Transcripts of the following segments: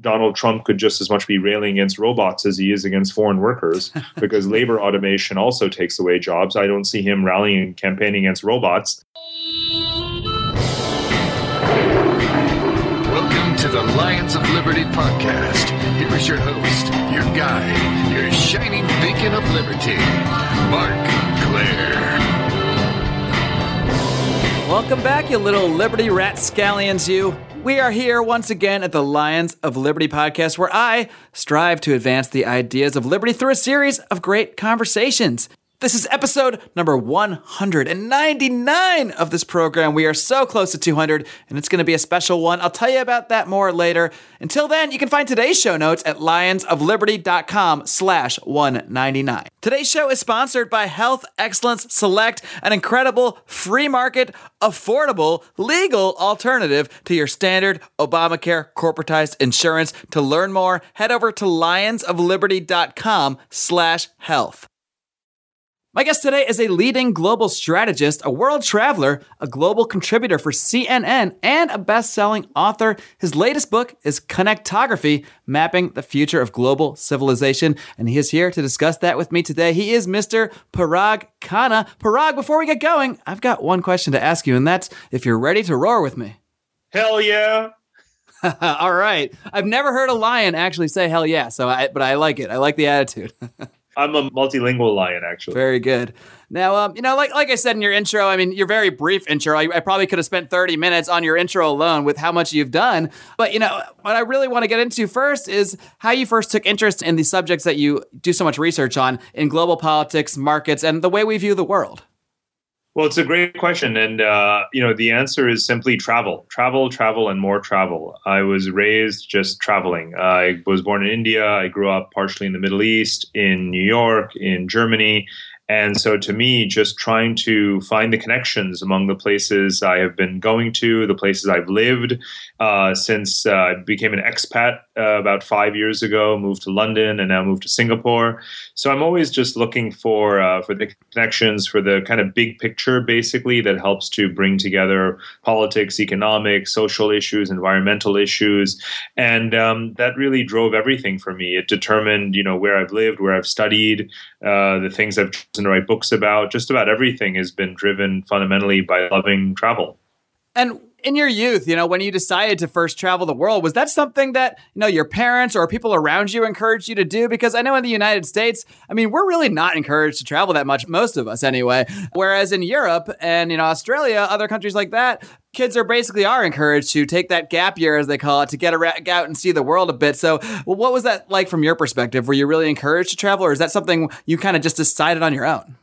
Donald Trump could just as much be railing against robots as he is against foreign workers because labor automation also takes away jobs. I don't see him rallying and campaigning against robots. Welcome to the Lions of Liberty podcast. Here is your host, your guide, your shining beacon of liberty, Marc Clair. Welcome back, you little Liberty rat scallions, you. We are here once again at the Lions of Liberty podcast, where I strive to advance the ideas of liberty through a series of great conversations. This is episode number 199 of this program. We are so close to 200, and it's going to be a special one. I'll tell you about that more later. Until then, you can find today's show notes at lionsofliberty.com slash 199. Today's show is sponsored by Health Excellence Select, an incredible free market, affordable, legal alternative to your standard Obamacare corporatized insurance. To learn more, head over to lionsofliberty.com slash health. My guest today is a leading global strategist, a world traveler, a global contributor for CNN, and a best selling author. His latest book is Connectography Mapping the Future of Global Civilization. And he is here to discuss that with me today. He is Mr. Parag Khanna. Parag, before we get going, I've got one question to ask you, and that's if you're ready to roar with me. Hell yeah. All right. I've never heard a lion actually say hell yeah, so I, but I like it. I like the attitude. I'm a multilingual lion, actually. Very good. Now, um, you know, like like I said in your intro, I mean, your very brief intro. I, I, probably could have spent 30 minutes on your intro alone with how much you've done. But you know, what I really want to get into first is how you first took interest in the subjects that you do so much research on in global politics, markets, and the way we view the world. Well, it's a great question, and uh, you know the answer is simply travel, travel, travel, and more travel. I was raised just traveling. I was born in India. I grew up partially in the Middle East, in New York, in Germany, and so to me, just trying to find the connections among the places I have been going to, the places I've lived uh, since uh, I became an expat uh, about five years ago, moved to London, and now moved to Singapore. So I'm always just looking for uh, for the connections, for the kind of big picture, basically, that helps to bring together politics, economics, social issues, environmental issues, and um, that really drove everything for me. It determined, you know, where I've lived, where I've studied, uh, the things I've to write books about. Just about everything has been driven fundamentally by loving travel. And in your youth, you know, when you decided to first travel the world, was that something that, you know, your parents or people around you encouraged you to do? Because I know in the United States, I mean, we're really not encouraged to travel that much, most of us anyway. Whereas in Europe and, you know, Australia, other countries like that, kids are basically are encouraged to take that gap year, as they call it, to get out and see the world a bit. So, well, what was that like from your perspective? Were you really encouraged to travel or is that something you kind of just decided on your own?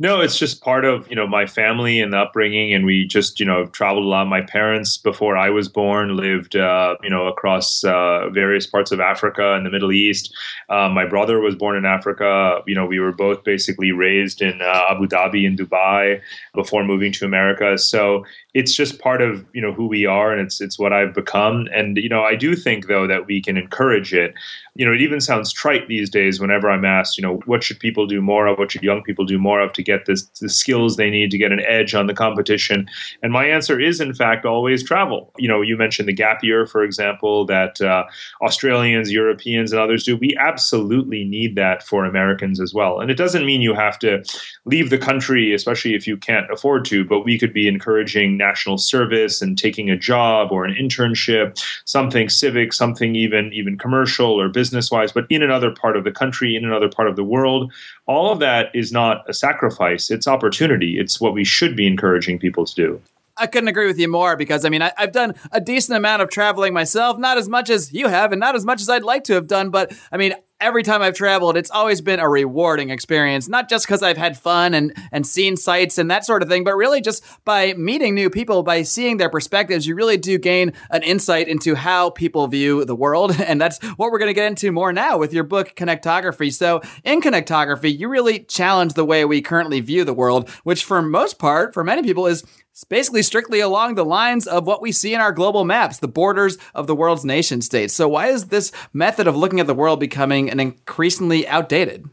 No, it's just part of you know my family and the upbringing, and we just you know traveled a lot. My parents, before I was born, lived uh, you know across uh, various parts of Africa and the Middle East. Uh, my brother was born in Africa. You know, we were both basically raised in uh, Abu Dhabi and Dubai before moving to America. So it's just part of you know who we are and it's it's what I've become. And you know I do think though that we can encourage it. You know it even sounds trite these days whenever I'm asked you know what should people do more of what should young people do more of to get this the skills they need to get an edge on the competition. And my answer is in fact always travel. You know you mentioned the gap year for example that uh, Australians Europeans and others do. We absolutely need that for Americans as well. And it doesn't mean you have to leave the country especially if you can't afford to but we could be encouraging national service and taking a job or an internship, something civic, something even even commercial or business wise, but in another part of the country, in another part of the world. All of that is not a sacrifice; it's opportunity. It's what we should be encouraging people to do. I couldn't agree with you more because I mean I, have done a decent amount of traveling myself, not as much as you have, and not as much as I'd like to have done. But I mean, every time I've traveled, it's always been a rewarding experience. Not just because I've had fun and and seen sights and that sort of thing, but really just by meeting new people, by seeing their perspectives, you really do gain an insight into how people view the world, and that's what we're going to get into more now with your book Connectography. So in Connectography, you really challenge the way we currently view the world, which for most part, for many people, is it's basically strictly along the lines of what we see in our global maps, the borders of the world's nation states. So, why is this method of looking at the world becoming an increasingly outdated?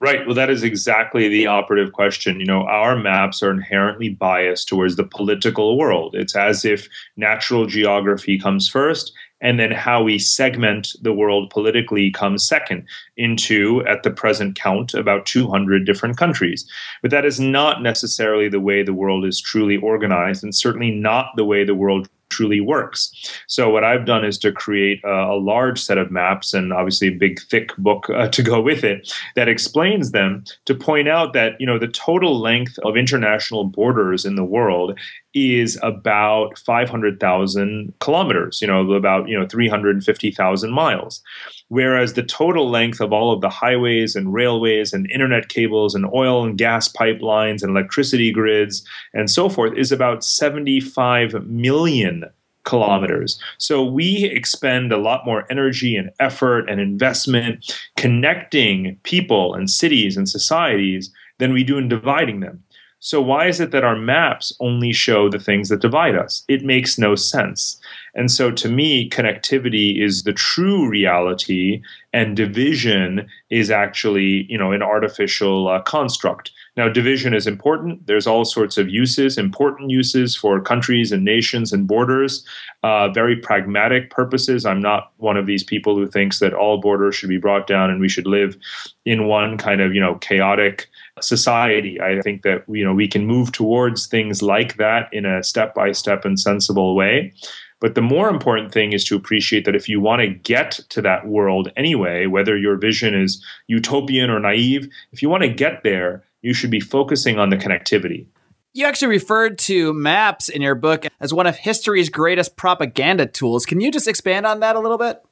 Right. Well, that is exactly the operative question. You know, our maps are inherently biased towards the political world. It's as if natural geography comes first and then how we segment the world politically comes second into at the present count about 200 different countries but that is not necessarily the way the world is truly organized and certainly not the way the world truly works. So what I've done is to create a, a large set of maps and obviously a big thick book uh, to go with it that explains them to point out that you know the total length of international borders in the world is about 500,000 kilometers, you know, about, you know, 350,000 miles. Whereas the total length of all of the highways and railways and internet cables and oil and gas pipelines and electricity grids and so forth is about 75 million kilometers. So we expend a lot more energy and effort and investment connecting people and cities and societies than we do in dividing them. So, why is it that our maps only show the things that divide us? It makes no sense. And so, to me, connectivity is the true reality, and division is actually, you know, an artificial uh, construct. Now, division is important. There's all sorts of uses, important uses for countries and nations and borders, uh, very pragmatic purposes. I'm not one of these people who thinks that all borders should be brought down and we should live in one kind of, you know, chaotic society. I think that you know we can move towards things like that in a step by step and sensible way. But the more important thing is to appreciate that if you want to get to that world anyway, whether your vision is utopian or naive, if you want to get there, you should be focusing on the connectivity. You actually referred to maps in your book as one of history's greatest propaganda tools. Can you just expand on that a little bit?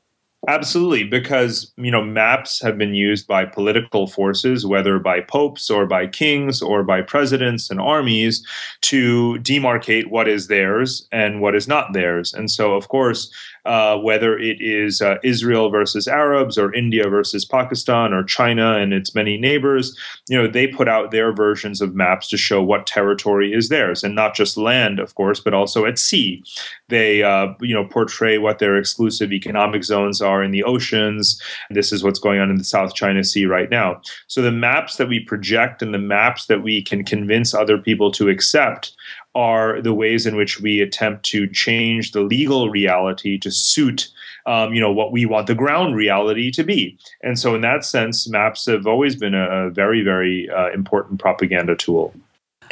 Absolutely, because you know maps have been used by political forces, whether by popes or by kings or by presidents and armies, to demarcate what is theirs and what is not theirs. And so, of course, uh, whether it is uh, Israel versus Arabs or India versus Pakistan or China and its many neighbors, you know, they put out their versions of maps to show what territory is theirs, and not just land, of course, but also at sea. They, uh, you know, portray what their exclusive economic zones are in the oceans. This is what's going on in the South China Sea right now. So the maps that we project and the maps that we can convince other people to accept are the ways in which we attempt to change the legal reality to suit um, you know what we want the ground reality to be and so in that sense maps have always been a, very very uh, important propaganda tool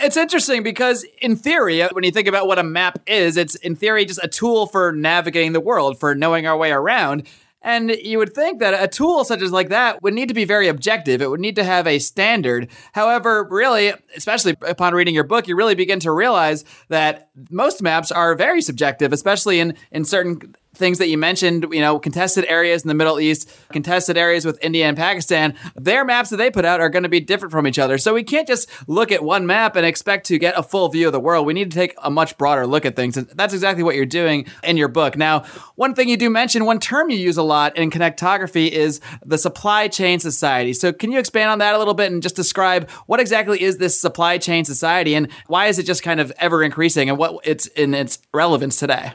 it's interesting because, in theory, when you think about what a map is, it's in theory just a tool for navigating the world, for knowing our way around. And you would think that a tool such as like that would need to be very objective. It would need to have a standard. However, really, especially upon reading your book, you really begin to realize that most maps are very subjective, especially in, in certain things that you mentioned, you know, contested areas in the Middle East, contested areas with India and Pakistan, their maps that they put out are going to be different from each other. So we can't just look at one map and expect to get a full view of the world. We need to take a much broader look at things. And that's exactly what you're doing in your book. Now, one thing you do mention, one term you use a lot in connectography is the supply chain society. So can you expand on that a little bit and just describe what exactly is this supply chain society and why is it just kind of ever increasing and what it's in its relevance today?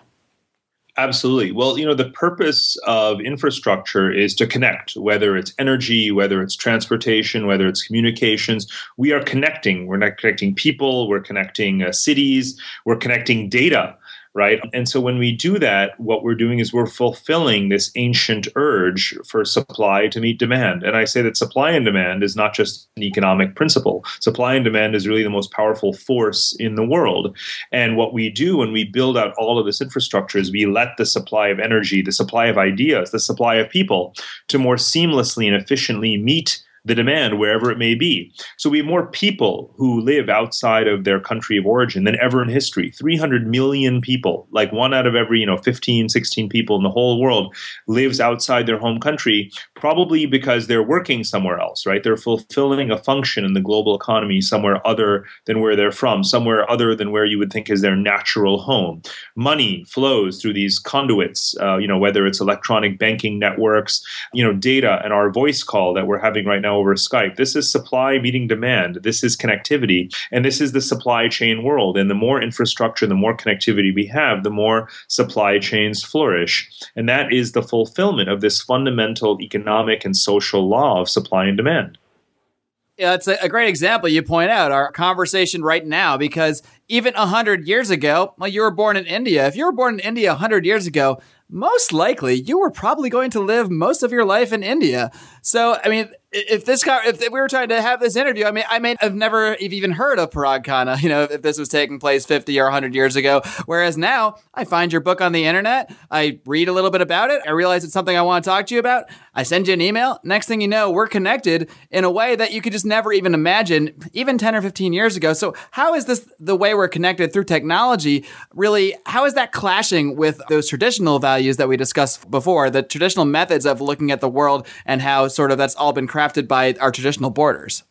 Absolutely. Well, you know, the purpose of infrastructure is to connect, whether it's energy, whether it's transportation, whether it's communications. We are connecting. We're not connecting people, we're connecting uh, cities, we're connecting data right? And so when we do that, what we're doing is we're fulfilling this ancient urge for supply to meet demand. And I say that supply and demand is not just an economic principle. Supply and demand is really the most powerful force in the world. And what we do when we build out all of this infrastructure is we let the supply of energy, the supply of ideas, the supply of people to more seamlessly and efficiently meet the demand wherever it may be. So we have more people who live outside of their country of origin than ever in history. 300 million people, like one out of every, you know, 15, 16 people in the whole world lives outside their home country, probably because they're working somewhere else, right? They're fulfilling a function in the global economy somewhere other than where they're from, somewhere other than where you would think is their natural home. Money flows through these conduits, uh, you know, whether it's electronic banking networks, you know, data and our voice call that we're having right now over Skype. This is supply meeting demand. This is connectivity. And this is the supply chain world. And the more infrastructure, the more connectivity we have, the more supply chains flourish. And that is the fulfillment of this fundamental economic and social law of supply and demand. Yeah, it's a, great example you point out our conversation right now because even 100 years ago, well, you were born in India. If you were born in India 100 years ago, most likely you were probably going to live most of your life in India. So, I mean, if this guy, if we were trying to have this interview, I mean, I may have never even heard of Parag Khanna, you know, if this was taking place 50 or 100 years ago. Whereas now I find your book on the internet, I read a little bit about it, I realize it's something I want to talk to you about, I send you an email. Next thing you know, we're connected in a way that you could just never even imagine, even 10 or 15 years ago. So, how is this the way we're connected through technology? Really, how is that clashing with those traditional values that we discussed before, the traditional methods of looking at the world and how sort of that's all been crafted by our traditional borders?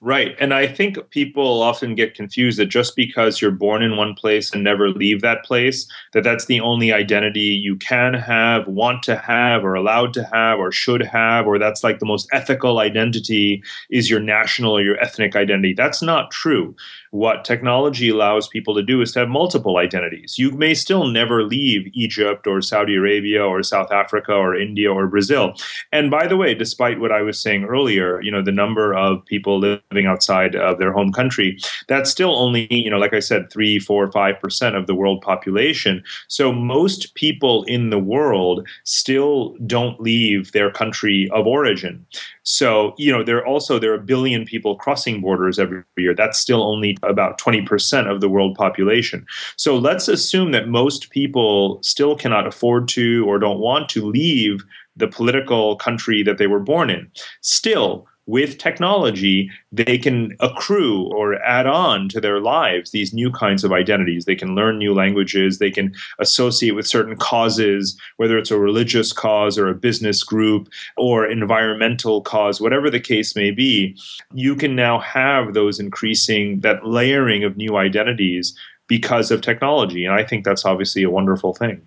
Right. And I think people often get confused that just because you're born in one place and never leave that place, that that's the only identity you can have, want to have, or allowed to have, or should have, or that's like the most ethical identity is your national or your ethnic identity. That's not true what technology allows people to do is to have multiple identities. You may still never leave Egypt or Saudi Arabia or South Africa or India or Brazil. And by the way, despite what I was saying earlier, you know, the number of people living outside of their home country, that's still only, you know, like I said, three, four, five percent of the world population. So most people in the world still don't leave their country of origin. So, you know, there are also there are a billion people crossing borders every year. That's still only about 20% of the world population. So let's assume that most people still cannot afford to or don't want to leave the political country that they were born in. Still, with technology, they can accrue or add on to their lives these new kinds of identities. They can learn new languages, they can associate with certain causes, whether it's a religious cause or a business group or environmental cause, whatever the case may be. You can now have those increasing, that layering of new identities because of technology. And I think that's obviously a wonderful thing.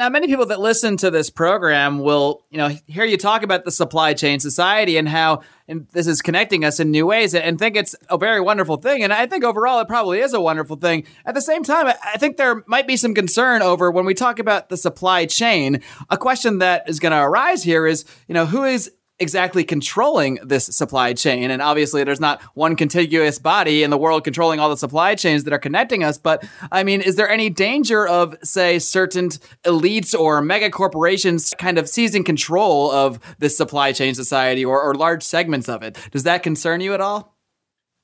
Now, many people that listen to this program will, you know, hear you talk about the supply chain society and how and this is connecting us in new ways and think it's a very wonderful thing. And I think overall it probably is a wonderful thing. At the same time, I think there might be some concern over when we talk about the supply chain. A question that is going to arise here is, you know, who is exactly controlling this supply chain. And obviously, there's not one contiguous body in the world controlling all the supply chains that are connecting us. But I mean, is there any danger of, say, certain elites or mega corporations kind of seizing control of this supply chain society or, or large segments of it? Does that concern you at all?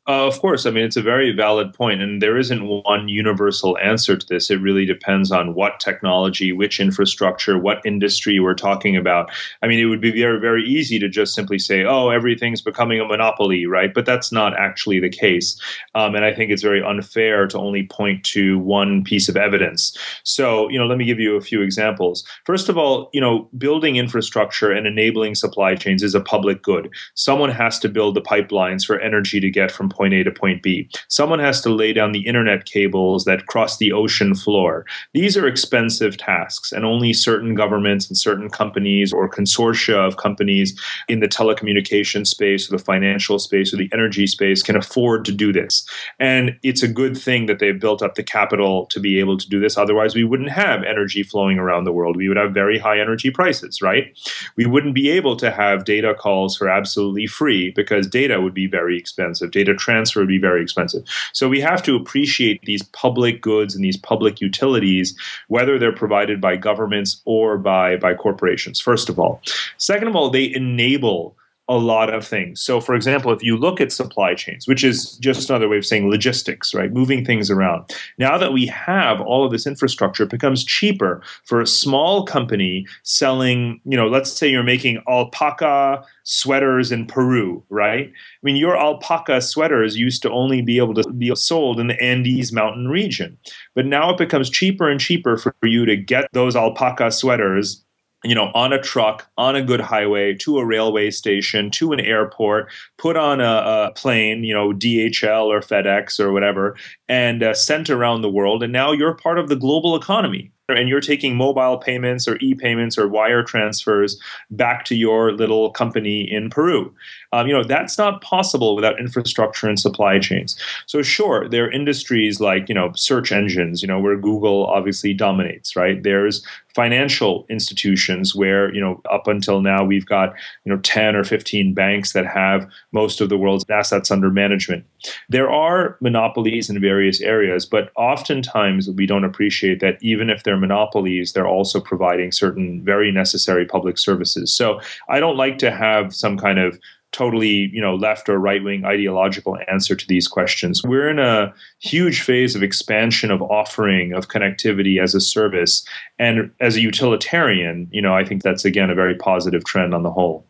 Uh, of course. I mean, it's a very valid point, and there isn't one universal answer to this. It really depends on what technology, which infrastructure, what industry we're talking about. I mean, it would be very, very easy to just simply say, oh, everything's becoming a monopoly, right? But that's not actually the case. Um, and I think it's very unfair to only point to one piece of evidence. So, you know, let me give you a few examples. First of all, you know, building infrastructure and enabling supply chains is a public good. Someone has to build the pipelines for energy to get from point A to point B. Someone has to lay down the internet cables that cross the ocean floor. These are expensive tasks, and only certain governments and certain companies or consortia of companies in the telecommunication space or the financial space or the energy space can afford to do this. And it's a good thing that they've built up the capital to be able to do this. Otherwise, we wouldn't have energy flowing around the world. We would have very high energy prices, right? We wouldn't be able to have data calls for absolutely free because data would be very expensive. Data transfer would be very expensive. So we have to appreciate these public goods and these public utilities, whether they're provided by governments or by, by corporations, first of all. Second of all, they enable a lot of things. So, for example, if you look at supply chains, which is just another way of saying logistics, right? Moving things around. Now that we have all of this infrastructure, it becomes cheaper for a small company selling, you know, let's say you're making alpaca sweaters in Peru, right? I mean, your alpaca sweaters used to only be able to be sold in the Andes mountain region. But now it becomes cheaper and cheaper for you to get those alpaca sweaters you know, on a truck, on a good highway, to a railway station, to an airport, put on a, a plane, you know, DHL or FedEx or whatever, and uh, sent around the world. And now you're part of the global economy and you're taking mobile payments or e-payments or wire transfers back to your little company in Peru. Um, you know that's not possible without infrastructure and supply chains. So sure, there are industries like you know search engines, you know where Google obviously dominates, right? There's financial institutions where you know up until now we've got you know 10 or 15 banks that have most of the world's assets under management There are monopolies in various areas, but oftentimes we don't appreciate that even if they're monopolies, they're also providing certain very necessary public services. So I don't like to have some kind of totally you know left or right wing ideological answer to these questions. We're in a huge phase of expansion of offering of connectivity as a service. And as a utilitarian you know i think that's again a very positive trend on the whole.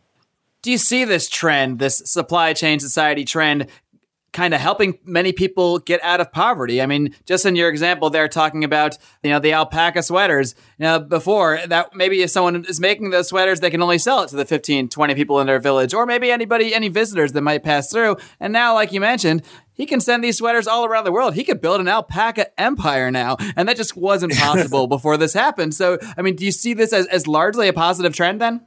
Do you see this trend this supply chain society trend kind of helping many people get out of poverty. I mean, just in your example there, talking about you know the alpaca sweaters. You know, before that, maybe if someone is making those sweaters, they can only sell it to the 15, 20 people in their village, or maybe anybody, any visitors that might pass through. And now, like you mentioned, he can send these sweaters all around the world. He could build an alpaca empire now. And that just wasn't possible before this happened. So, I mean, do you see this as, as largely a positive trend then?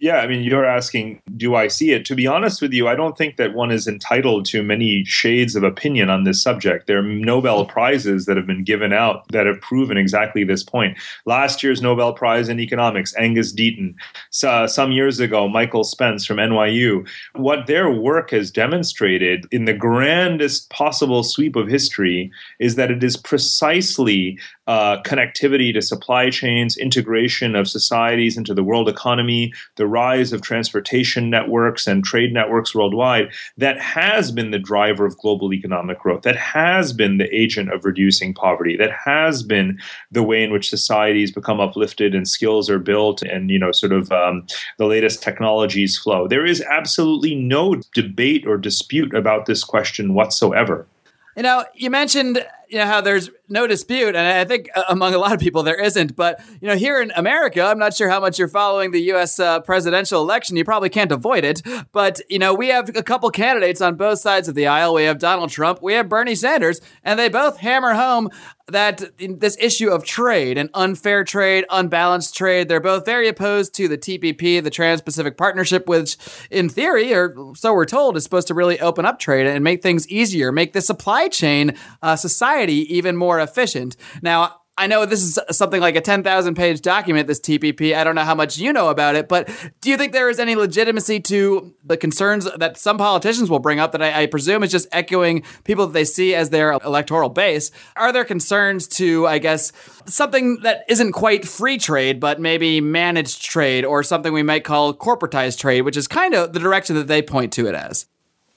Yeah, I mean, you're asking, do I see it? To be honest with you, I don't think that one is entitled to many shades of opinion on this subject. There are Nobel Prizes that have been given out that have proven exactly this point. Last year's Nobel Prize in Economics, Angus Deaton. So, some years ago, Michael Spence from NYU. What their work has demonstrated in the grandest possible sweep of history is that it is precisely uh, connectivity to supply chains, integration of societies into the world economy, the rise of transportation networks and trade networks worldwide that has been the driver of global economic growth, that has been the agent of reducing poverty, that has been the way in which societies become uplifted and skills are built and, you know, sort of um, the latest technologies flow. There is absolutely no debate or dispute about this question whatsoever. You know, you mentioned you know how there's no dispute, and I think uh, among a lot of people there isn't. But you know, here in America, I'm not sure how much you're following the U.S. Uh, presidential election. You probably can't avoid it. But you know, we have a couple candidates on both sides of the aisle. We have Donald Trump, we have Bernie Sanders, and they both hammer home that this issue of trade and unfair trade, unbalanced trade, they're both very opposed to the TPP, the Trans-Pacific Partnership, which in theory, or so we're told, is supposed to really open up trade and make things easier, make the supply chain uh, society even more efficient. Now, I know this is something like a 10,000 page document, this TPP. I don't know how much you know about it, but do you think there is any legitimacy to the concerns that some politicians will bring up that I, I, presume is just echoing people that they see as their electoral base? Are there concerns to, I guess, something that isn't quite free trade, but maybe managed trade or something we might call corporatized trade, which is kind of the direction that they point to it as?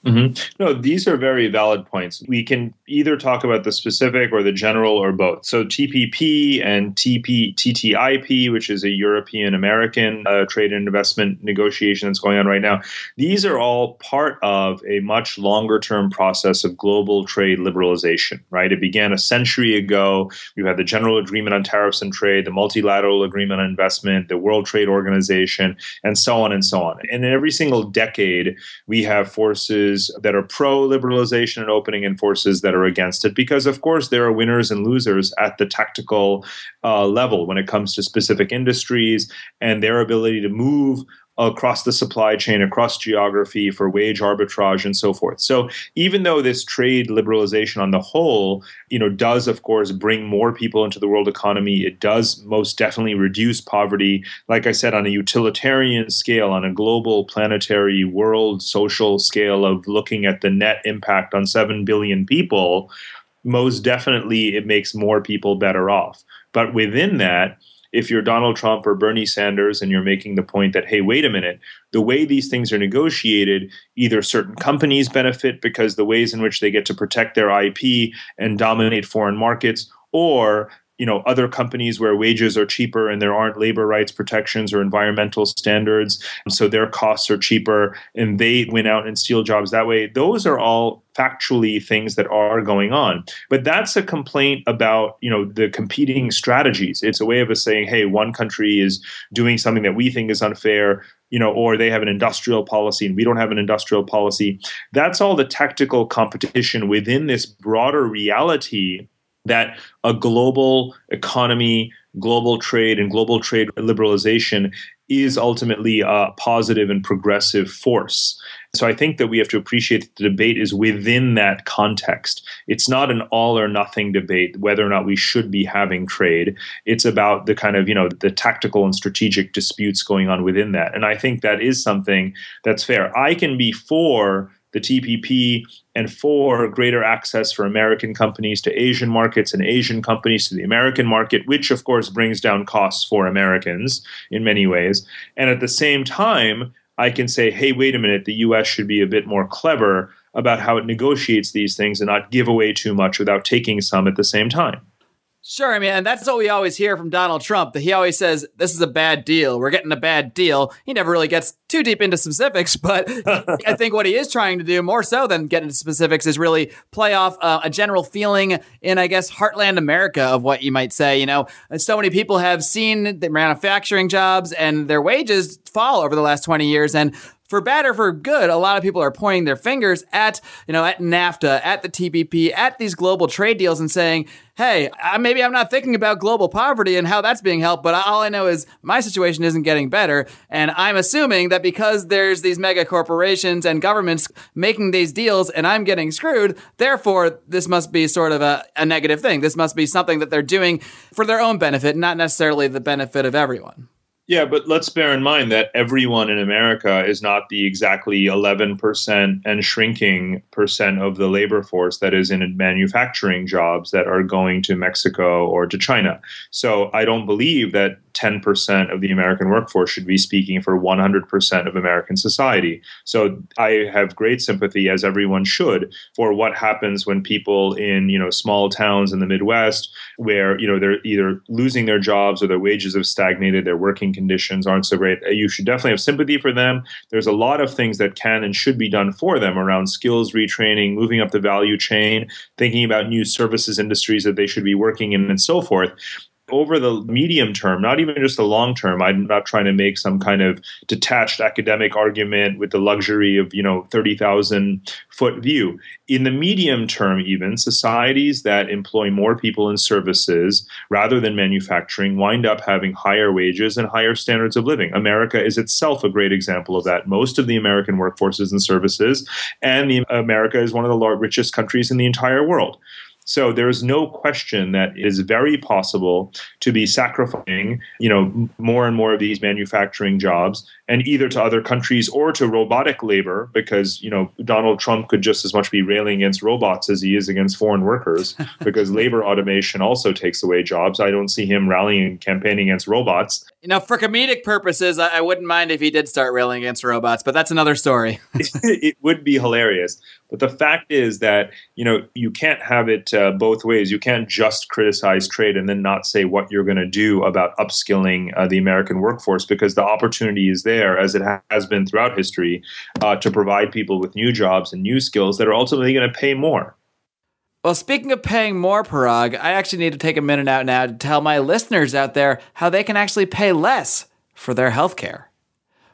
Mm-hmm. No, these are very valid points. We can either talk about the specific or the general or both. So TPP and TP, TTIP, which is a European American uh, trade and investment negotiation that's going on right now, these are all part of a much longer term process of global trade liberalization, right? It began a century ago. We had the General Agreement on Tariffs and Trade, the Multilateral Agreement on Investment, the World Trade Organization, and so on and so on. And in every single decade, we have forces forces that are pro liberalization and opening and forces that are against it. Because of course there are winners and losers at the tactical uh, level when it comes to specific industries and their ability to move across the supply chain, across geography for wage arbitrage and so forth. So even though this trade liberalization on the whole, you know, does of course bring more people into the world economy, it does most definitely reduce poverty. Like I said, on a utilitarian scale, on a global planetary world social scale of looking at the net impact on 7 billion people, most definitely it makes more people better off. But within that, if you're Donald Trump or Bernie Sanders and you're making the point that, hey, wait a minute, the way these things are negotiated, either certain companies benefit because the ways in which they get to protect their IP and dominate foreign markets, or you know other companies where wages are cheaper and there aren't labor rights protections or environmental standards so their costs are cheaper and they win out and steal jobs that way. Those are all factually things that are going on. But that's a complaint about you know the competing strategies. It's a way of us saying hey one country is doing something that we think is unfair you know or they have an industrial policy and we don't have an industrial policy. That's all the tactical competition within this broader reality that a global economy, global trade, and global trade liberalization is ultimately a positive and progressive force. So I think that we have to appreciate that the debate is within that context. It's not an all or nothing debate whether or not we should be having trade. It's about the kind of, you know, the tactical and strategic disputes going on within that. And I think that is something that's fair. I can be for the TPP, and for, greater access for American companies to Asian markets and Asian companies to the American market, which of course brings down costs for Americans in many ways. And at the same time, I can say, hey, wait a minute, the US should be a bit more clever about how it negotiates these things and not give away too much without taking some at the same time. Sure, I mean, and that's what we always hear from Donald Trump. That he always says this is a bad deal. We're getting a bad deal. He never really gets too deep into specifics, but I think what he is trying to do more so than get into specifics is really play off uh, a general feeling in, I guess, heartland America of what you might say. You know, so many people have seen the manufacturing jobs and their wages fall over the last twenty years, and for bad or for good, a lot of people are pointing their fingers at, you know, at NAFTA, at the TPP, at these global trade deals and saying, hey, maybe I'm not thinking about global poverty and how that's being helped, but all I know is my situation isn't getting better. And I'm assuming that because there's these mega corporations and governments making these deals and I'm getting screwed, therefore, this must be sort of a, a negative thing. This must be something that they're doing for their own benefit, not necessarily the benefit of everyone. Yeah, but let's bear in mind that everyone in America is not the exactly 11% and shrinking percent of the labor force that is in manufacturing jobs that are going to Mexico or to China. So I don't believe that 10% of the American workforce should be speaking for 100% of American society. So I have great sympathy, as everyone should, for what happens when people in you know small towns in the Midwest, where you know they're either losing their jobs or their wages have stagnated, their working conditions aren't so great. You should definitely have sympathy for them. There's a lot of things that can and should be done for them around skills retraining, moving up the value chain, thinking about new services industries that they should be working in, and so forth over the medium term, not even just the long term, I'm not trying to make some kind of detached academic argument with the luxury of, you know, 30,000 foot view. In the medium term, even societies that employ more people in services rather than manufacturing wind up having higher wages and higher standards of living. America is itself a great example of that. Most of the American workforce is in services, and the, America is one of the richest countries in the entire world. So there is no question that it is very possible to be sacrificing, you know, more and more of these manufacturing jobs and either to other countries or to robotic labor because, you know, Donald Trump could just as much be railing against robots as he is against foreign workers because labor automation also takes away jobs. I don't see him rallying and campaigning against robots. You know, for comedic purposes, I wouldn't mind if he did start railing against robots, but that's another story. it would be hilarious. But the fact is that you know you can't have it uh, both ways. You can't just criticize trade and then not say what you're going to do about upskilling uh, the American workforce because the opportunity is there, as it ha- has been throughout history, uh, to provide people with new jobs and new skills that are ultimately going to pay more. Well, speaking of paying more, Parag, I actually need to take a minute out now to tell my listeners out there how they can actually pay less for their healthcare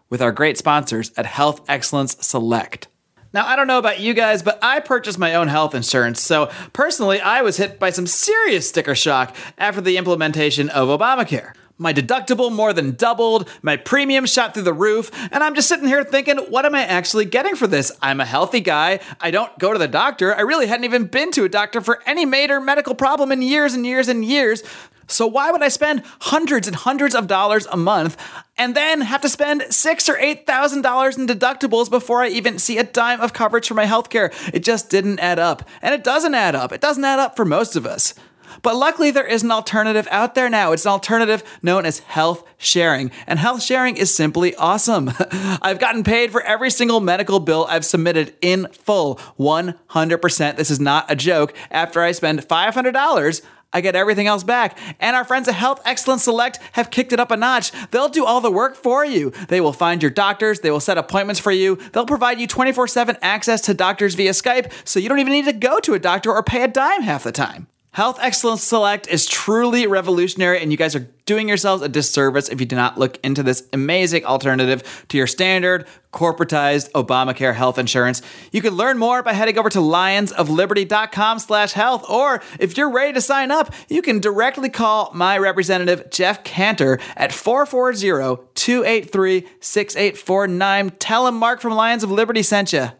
with our great sponsors at Health Excellence Select. Now, I don't know about you guys, but I purchased my own health insurance. So, personally, I was hit by some serious sticker shock after the implementation of Obamacare. My deductible more than doubled, my premium shot through the roof, and I'm just sitting here thinking, what am I actually getting for this? I'm a healthy guy. I don't go to the doctor. I really hadn't even been to a doctor for any major medical problem in years and years and years. So why would I spend hundreds and hundreds of dollars a month and then have to spend six or eight thousand dollars in deductibles before I even see a dime of coverage for my healthcare? It just didn't add up. And it doesn't add up. It doesn't add up for most of us. But luckily, there is an alternative out there now. It's an alternative known as health sharing. And health sharing is simply awesome. I've gotten paid for every single medical bill I've submitted in full 100%. This is not a joke. After I spend $500, I get everything else back. And our friends at Health Excellence Select have kicked it up a notch. They'll do all the work for you. They will find your doctors, they will set appointments for you, they'll provide you 24 7 access to doctors via Skype, so you don't even need to go to a doctor or pay a dime half the time. Health Excellence Select is truly revolutionary, and you guys are doing yourselves a disservice if you do not look into this amazing alternative to your standard corporatized Obamacare health insurance. You can learn more by heading over to lionsofliberty.com slash health, or if you're ready to sign up, you can directly call my representative, Jeff Cantor, at 440-283-6849. Tell him Marc from Lions of Liberty sent you.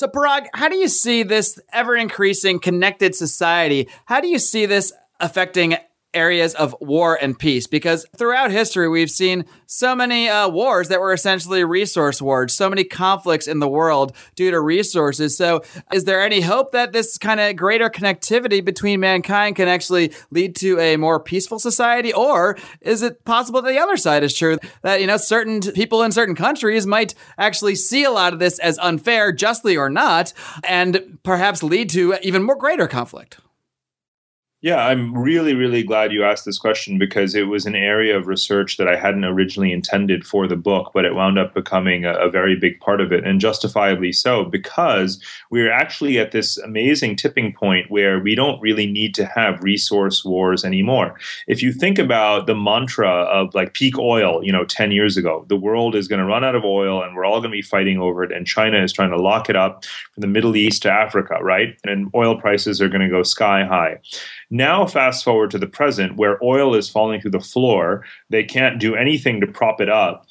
So, Parag, how do you see this ever increasing connected society? How do you see this affecting areas of war and peace because throughout history we've seen so many uh, wars that were essentially resource wars so many conflicts in the world due to resources. So is there any hope that this kind of greater connectivity between mankind can actually lead to a more peaceful society? Or is it possible that the other side is true that you know certain people in certain countries might actually see a lot of this as unfair justly or not and perhaps lead to even more greater conflict yeah, I'm really, really glad you asked this question because it was an area of research that I hadn't originally intended for the book, but it wound up becoming a, a very big part of it, and justifiably so, because we're actually at this amazing tipping point where we don't really need to have resource wars anymore. If you think about the mantra of like peak oil, you know, 10 years ago, the world is going to run out of oil and we're all going to be fighting over it, and China is trying to lock it up from the Middle East to Africa, right? And oil prices are going to go sky high. Now, fast forward to the present where oil is falling through the floor. They can't do anything to prop it up.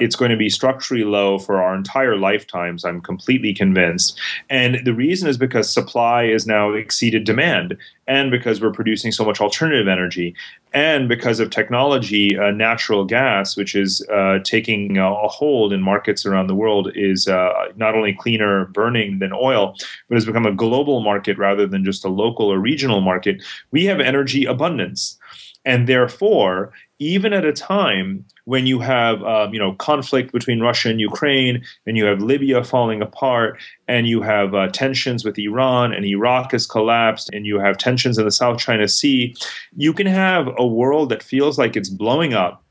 It's going to be structurally low for our entire lifetimes, I'm completely convinced. And the reason is because supply is now exceeded demand, and because we're producing so much alternative energy, and because of technology, uh, natural gas, which is uh, taking a hold in markets around the world, is uh, not only cleaner burning than oil, but has become a global market rather than just a local or regional market. We have energy abundance. And therefore, even at a time when you have um, you know conflict between Russia and Ukraine, and you have Libya falling apart, and you have uh, tensions with Iran, and Iraq has collapsed, and you have tensions in the South China Sea, you can have a world that feels like it's blowing up,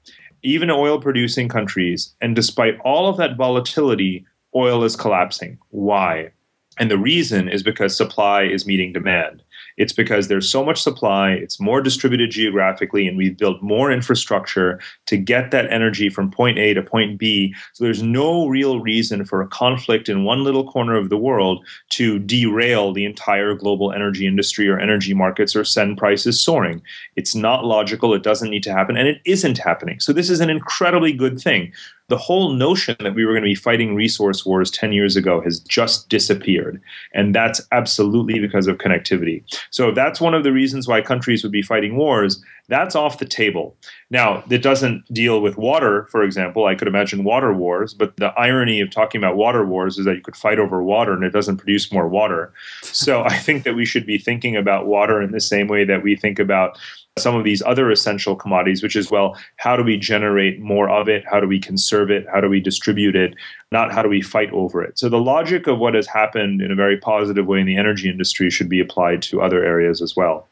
even oil producing countries, and despite all of that volatility, oil is collapsing. Why? And the reason is because supply is meeting demand. It's because there's so much supply, it's more distributed geographically, and we've built more infrastructure to get that energy from point A to point B. So there's no real reason for a conflict in one little corner of the world to derail the entire global energy industry or energy markets or send prices soaring. It's not logical, it doesn't need to happen, and it isn't happening. So this is an incredibly good thing the whole notion that we were going to be fighting resource wars 10 years ago has just disappeared. And that's absolutely because of connectivity. So that's one of the reasons why countries would be fighting wars, that's off the table. Now, it doesn't deal with water, for example. I could imagine water wars, but the irony of talking about water wars is that you could fight over water and it doesn't produce more water. So I think that we should be thinking about water in the same way that we think about some of these other essential commodities, which is, well, how do we generate more of it? How do we conserve it? How do we distribute it? Not how do we fight over it? So the logic of what has happened in a very positive way in the energy industry should be applied to other areas as well.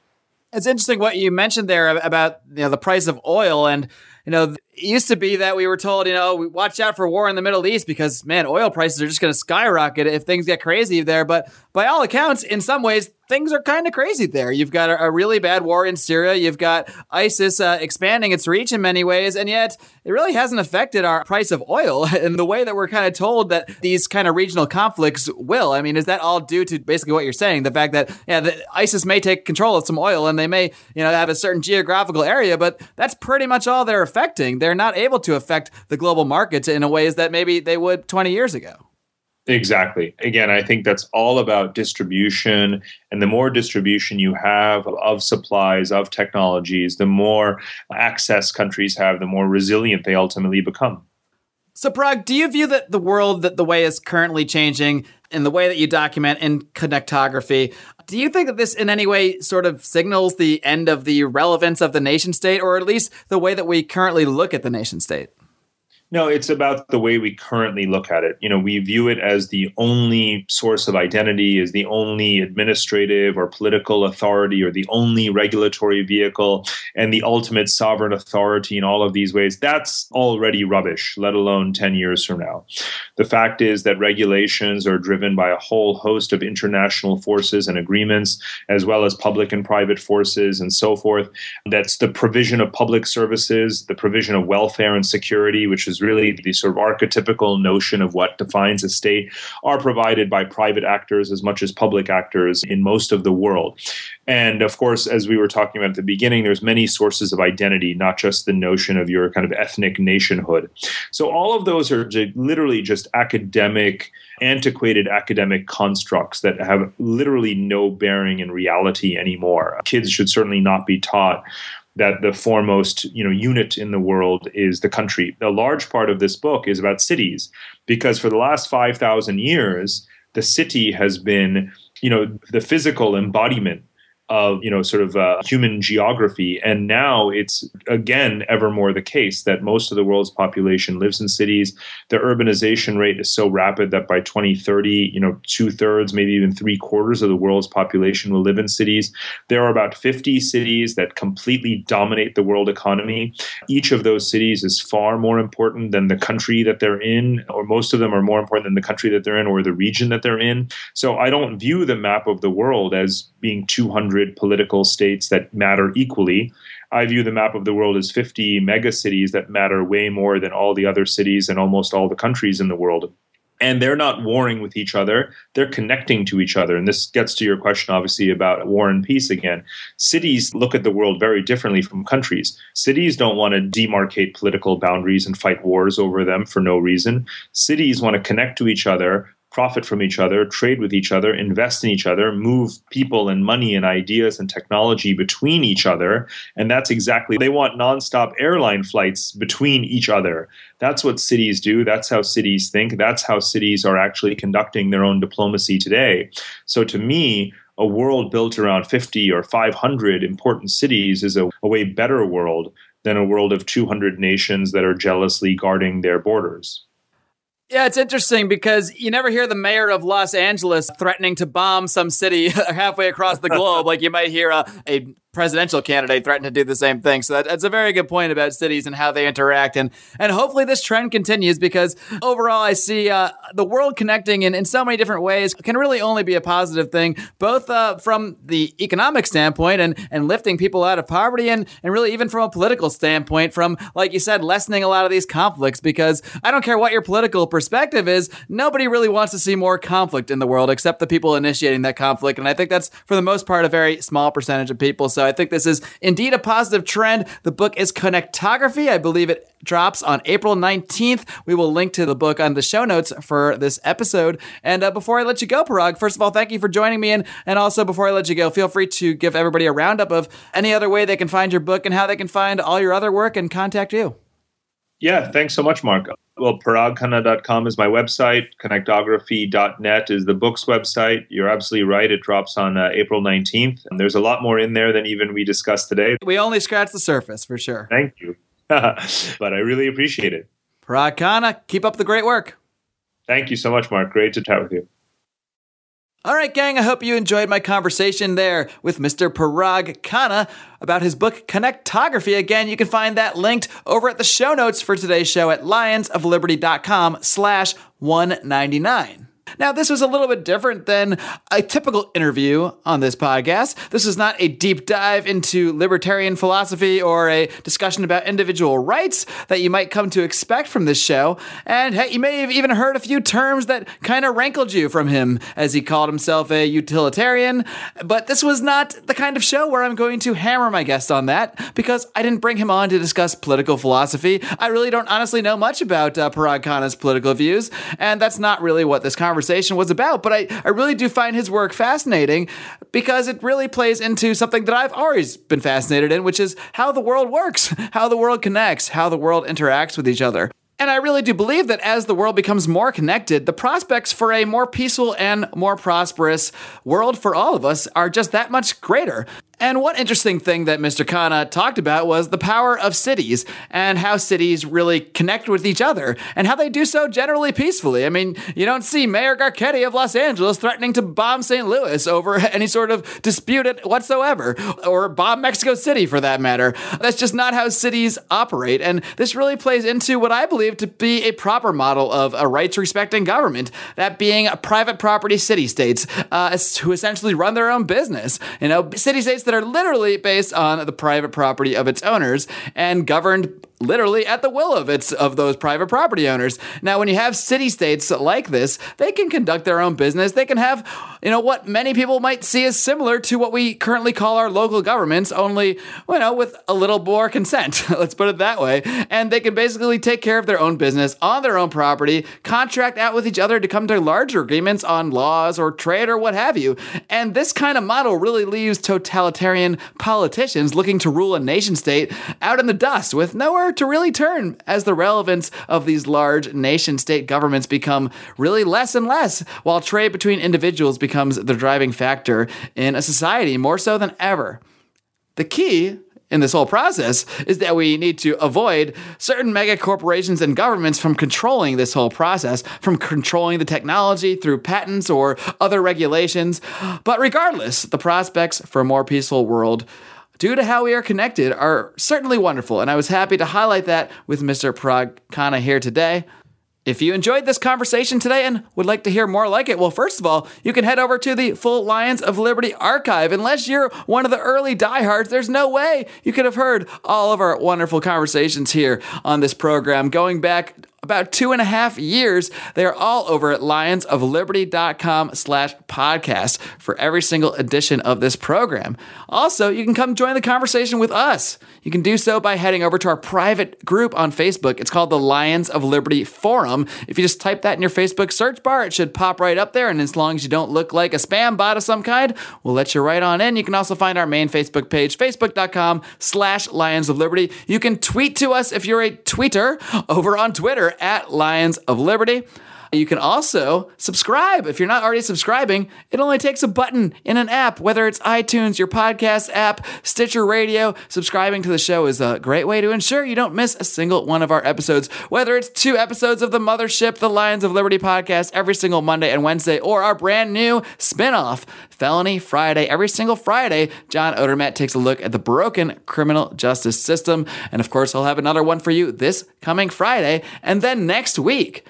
It's interesting what you mentioned there about you know the price of oil and you know it used to be that we were told, you know, watch out for war in the Middle East because man, oil prices are just going to skyrocket if things get crazy there. But by all accounts, in some ways, things are kind of crazy there. You've got a, a, really bad war in Syria. You've got ISIS uh, expanding its reach in many ways, and yet it really hasn't affected our price of oil in the way that we're kind of told that these kind of regional conflicts will. I mean, is that all due to basically what you're saying? The fact that yeah, the, ISIS may take control of some oil and they may you know have a certain geographical area, but that's pretty much all they're affecting. They're not able to affect the global markets in a ways that maybe they would 20 years ago. Exactly. Again, I think that's all about distribution. And the more distribution you have of supplies, of technologies, the more access countries have, the more resilient they ultimately become. So, Parag, do you view that the world that the way is currently changing in the way that you document in connectography, do you think that this in any way sort of signals the end of the relevance of the nation state, or at least the way that we currently look at the nation state? No, it's about the way we currently look at it. You know, we view it as the only source of identity, as the only administrative or political authority, or the only regulatory vehicle, and the ultimate sovereign authority in all of these ways. That's already rubbish, let alone 10 years from now. The fact is that regulations are driven by a whole host of international forces and agreements, as well as public and private forces and so forth. That's the provision of public services, the provision of welfare and security, which is really the sort of archetypical notion of what defines a state, are provided by private actors as much as public actors in most of the world. And of course, as we were talking about at the beginning, there's many sources of identity, not just the notion of your kind of ethnic nationhood. So all of those are literally just academic, antiquated academic constructs that have literally no bearing in reality anymore. Kids should certainly not be taught that the foremost you know unit in the world is the country. A large part of this book is about cities because for the last 5000 years the city has been you know the physical embodiment of you know sort of uh, human geography. And now it's again ever more the case that most of the world's population lives in cities. The urbanization rate is so rapid that by 2030 you know two-thirds maybe even three quarters of the world's population will live in cities. There are about 50 cities that completely dominate the world economy. Each of those cities is far more important than the country that they're in or most of them are more important than the country that they're in or the region that they're in. So i don't view the map of the world as being 200 political states that matter equally. I view the map of the world as 50 mega cities that matter way more than all the other cities and almost all the countries in the world. And they're not warring with each other, they're connecting to each other. And this gets to your question, obviously, about war and peace again. Cities look at the world very differently from countries. Cities don't want to demarcate political boundaries and fight wars over them for no reason. Cities want to connect to each other profit from each other, trade with each other, invest in each other, move people and money and ideas and technology between each other. And that's exactly, they want nonstop airline flights between each other. That's what cities do. That's how cities think. That's how cities are actually conducting their own diplomacy today. So to me, a world built around 50 or 500 important cities is a, a way better world than a world of 200 nations that are jealously guarding their borders. Yeah, it's interesting because you never hear the mayor of Los Angeles threatening to bomb some city halfway across the globe. like you might hear a, a presidential candidate threatened to do the same thing. So that, that's a very good point about cities and how they interact. And and hopefully this trend continues because overall I see uh, the world connecting in, in so many different ways can really only be a positive thing, both uh, from the economic standpoint and, and lifting people out of poverty and, and really even from a political standpoint from, like you said, lessening a lot of these conflicts because I don't care what your political perspective is, nobody really wants to see more conflict in the world except the people initiating that conflict. And I think that's for the most part a very small percentage of people. So I think this is indeed a positive trend. The book is Connectography. I believe it drops on April 19th. We will link to the book on the show notes for this episode. And uh, before I let you go, Parag, first of all, thank you for joining me. And, and also, before I let you go, feel free to give everybody a roundup of any other way they can find your book and how they can find all your other work and contact you. Yeah, thanks so much, Marc. Well, paragkhanna.com is my website. Connectography.net is the book's website. You're absolutely right. It drops on uh, April 19th. And there's a lot more in there than even we discussed today. We only scratched the surface for sure. Thank you. but I really appreciate it. Parag Khanna, keep up the great work. Thank you so much, Marc. Great to chat with you. All right, gang, I hope you enjoyed my conversation there with Mr. Parag Khanna about his book Connectography. Again, you can find that linked over at the show notes for today's show at lionsofliberty.com slash 199. Now, this was a little bit different than a typical interview on this podcast. This is not a deep dive into libertarian philosophy or a discussion about individual rights that you might come to expect from this show. And hey, you may have even heard a few terms that kind of rankled you from him as he called himself a utilitarian. But this was not the kind of show where I'm going to hammer my guest on that because I didn't bring him on to discuss political philosophy. I really don't honestly know much about uh, Parag Khanna's political views, and that's not really what this conversation conversation was about. But I, I really do find his work fascinating because it really plays into something that I've always been fascinated in, which is how the world works, how the world connects, how the world interacts with each other. And I really do believe that as the world becomes more connected, the prospects for a more peaceful and more prosperous world for all of us are just that much greater. And one interesting thing that Mr. Khanna talked about was the power of cities and how cities really connect with each other and how they do so generally peacefully. I mean, you don't see Mayor Garcetti of Los Angeles threatening to bomb St. Louis over any sort of dispute whatsoever, or bomb Mexico City for that matter. That's just not how cities operate. And this really plays into what I believe to be a proper model of a rights respecting government, that being private property city states uh, who essentially run their own business. You know, city states that are literally based on the private property of its owners and governed literally at the will of its of those private property owners. Now, when you have city states like this, they can conduct their own business. They can have, you know, what many people might see as similar to what we currently call our local governments, only, you know, with a little more consent. Let's put it that way. And they can basically take care of their own business on their own property, contract out with each other to come to larger agreements on laws or trade or what have you. And this kind of model really leaves totalitarian politicians looking to rule a nation state out in the dust with nowhere to really turn as the relevance of these large nation state governments become really less and less, while trade between individuals becomes the driving factor in a society more so than ever. The key in this whole process is that we need to avoid certain mega corporations and governments from controlling this whole process, from controlling the technology through patents or other regulations. But regardless, the prospects for a more peaceful world due to how we are connected are certainly wonderful, and I was happy to highlight that with Mr. Parag Khanna here today. If you enjoyed this conversation today and would like to hear more like it, well, first of all, you can head over to the full Lions of Liberty archive. Unless you're one of the early diehards, there's no way you could have heard all of our wonderful conversations here on this program going back about two and a half years. They are all over at lionsofliberty.com slash podcast for every single edition of this program. Also, you can come join the conversation with us. You can do so by heading over to our private group on Facebook. It's called the Lions of Liberty Forum. If you just type that in your Facebook search bar, it should pop right up there. And as long as you don't look like a spam bot of some kind, we'll let you right on in. You can also find our main Facebook page, facebook.com slash Lions of Liberty. You can tweet to us if you're a tweeter over on Twitter at Lions of Liberty. You can also subscribe. If you're not already subscribing, it only takes a button in an app, whether it's iTunes, your podcast app, Stitcher Radio. Subscribing to the show is a great way to ensure you don't miss a single one of our episodes, whether it's two episodes of the Mothership, the Lions of Liberty podcast, every single Monday and Wednesday, or our brand new spinoff, Felony Friday. Every single Friday, John Odermatt takes a look at the broken criminal justice system. And of course, I'll have another one for you this coming Friday. And then next week,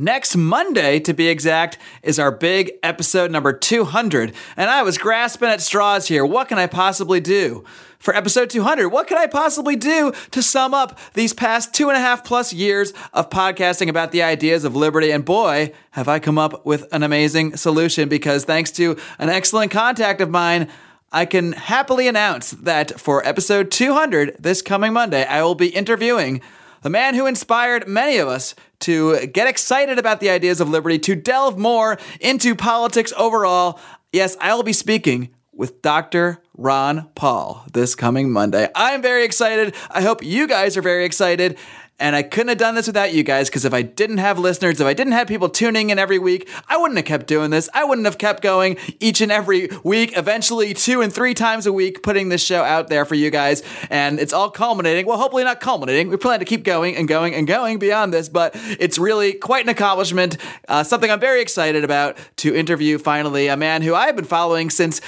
Next Monday, to be exact, is our big episode number 200. And I was grasping at straws here. What can I possibly do? For episode 200, what could I possibly do to sum up these past two and a half plus years of podcasting about the ideas of liberty? And boy, have I come up with an amazing solution because thanks to an excellent contact of mine, I can happily announce that for episode 200, this coming Monday, I will be interviewing the man who inspired many of us to get excited about the ideas of liberty, to delve more into politics overall. Yes, I will be speaking with Dr. Ron Paul this coming Monday. I'm very excited. I hope you guys are very excited. And I couldn't have done this without you guys because if I didn't have listeners, if I didn't have people tuning in every week, I wouldn't have kept doing this. I wouldn't have kept going each and every week, eventually two and three times a week, putting this show out there for you guys. And it's all culminating. Well, hopefully not culminating. We plan to keep going and going and going beyond this, but it's really quite an accomplishment. Uh, something I'm very excited about to interview finally a man who I've been following since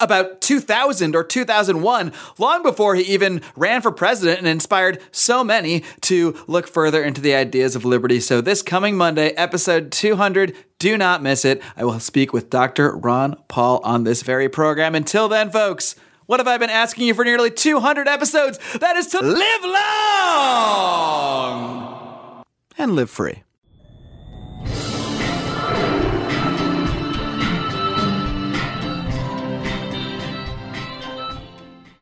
about 2000 or 2001, long before he even ran for president and inspired so many to look further into the ideas of liberty. So, this coming Monday, episode 200, do not miss it. I will speak with Dr. Ron Paul on this very program. Until then, folks, what have I been asking you for nearly 200 episodes? That is to live long and live free.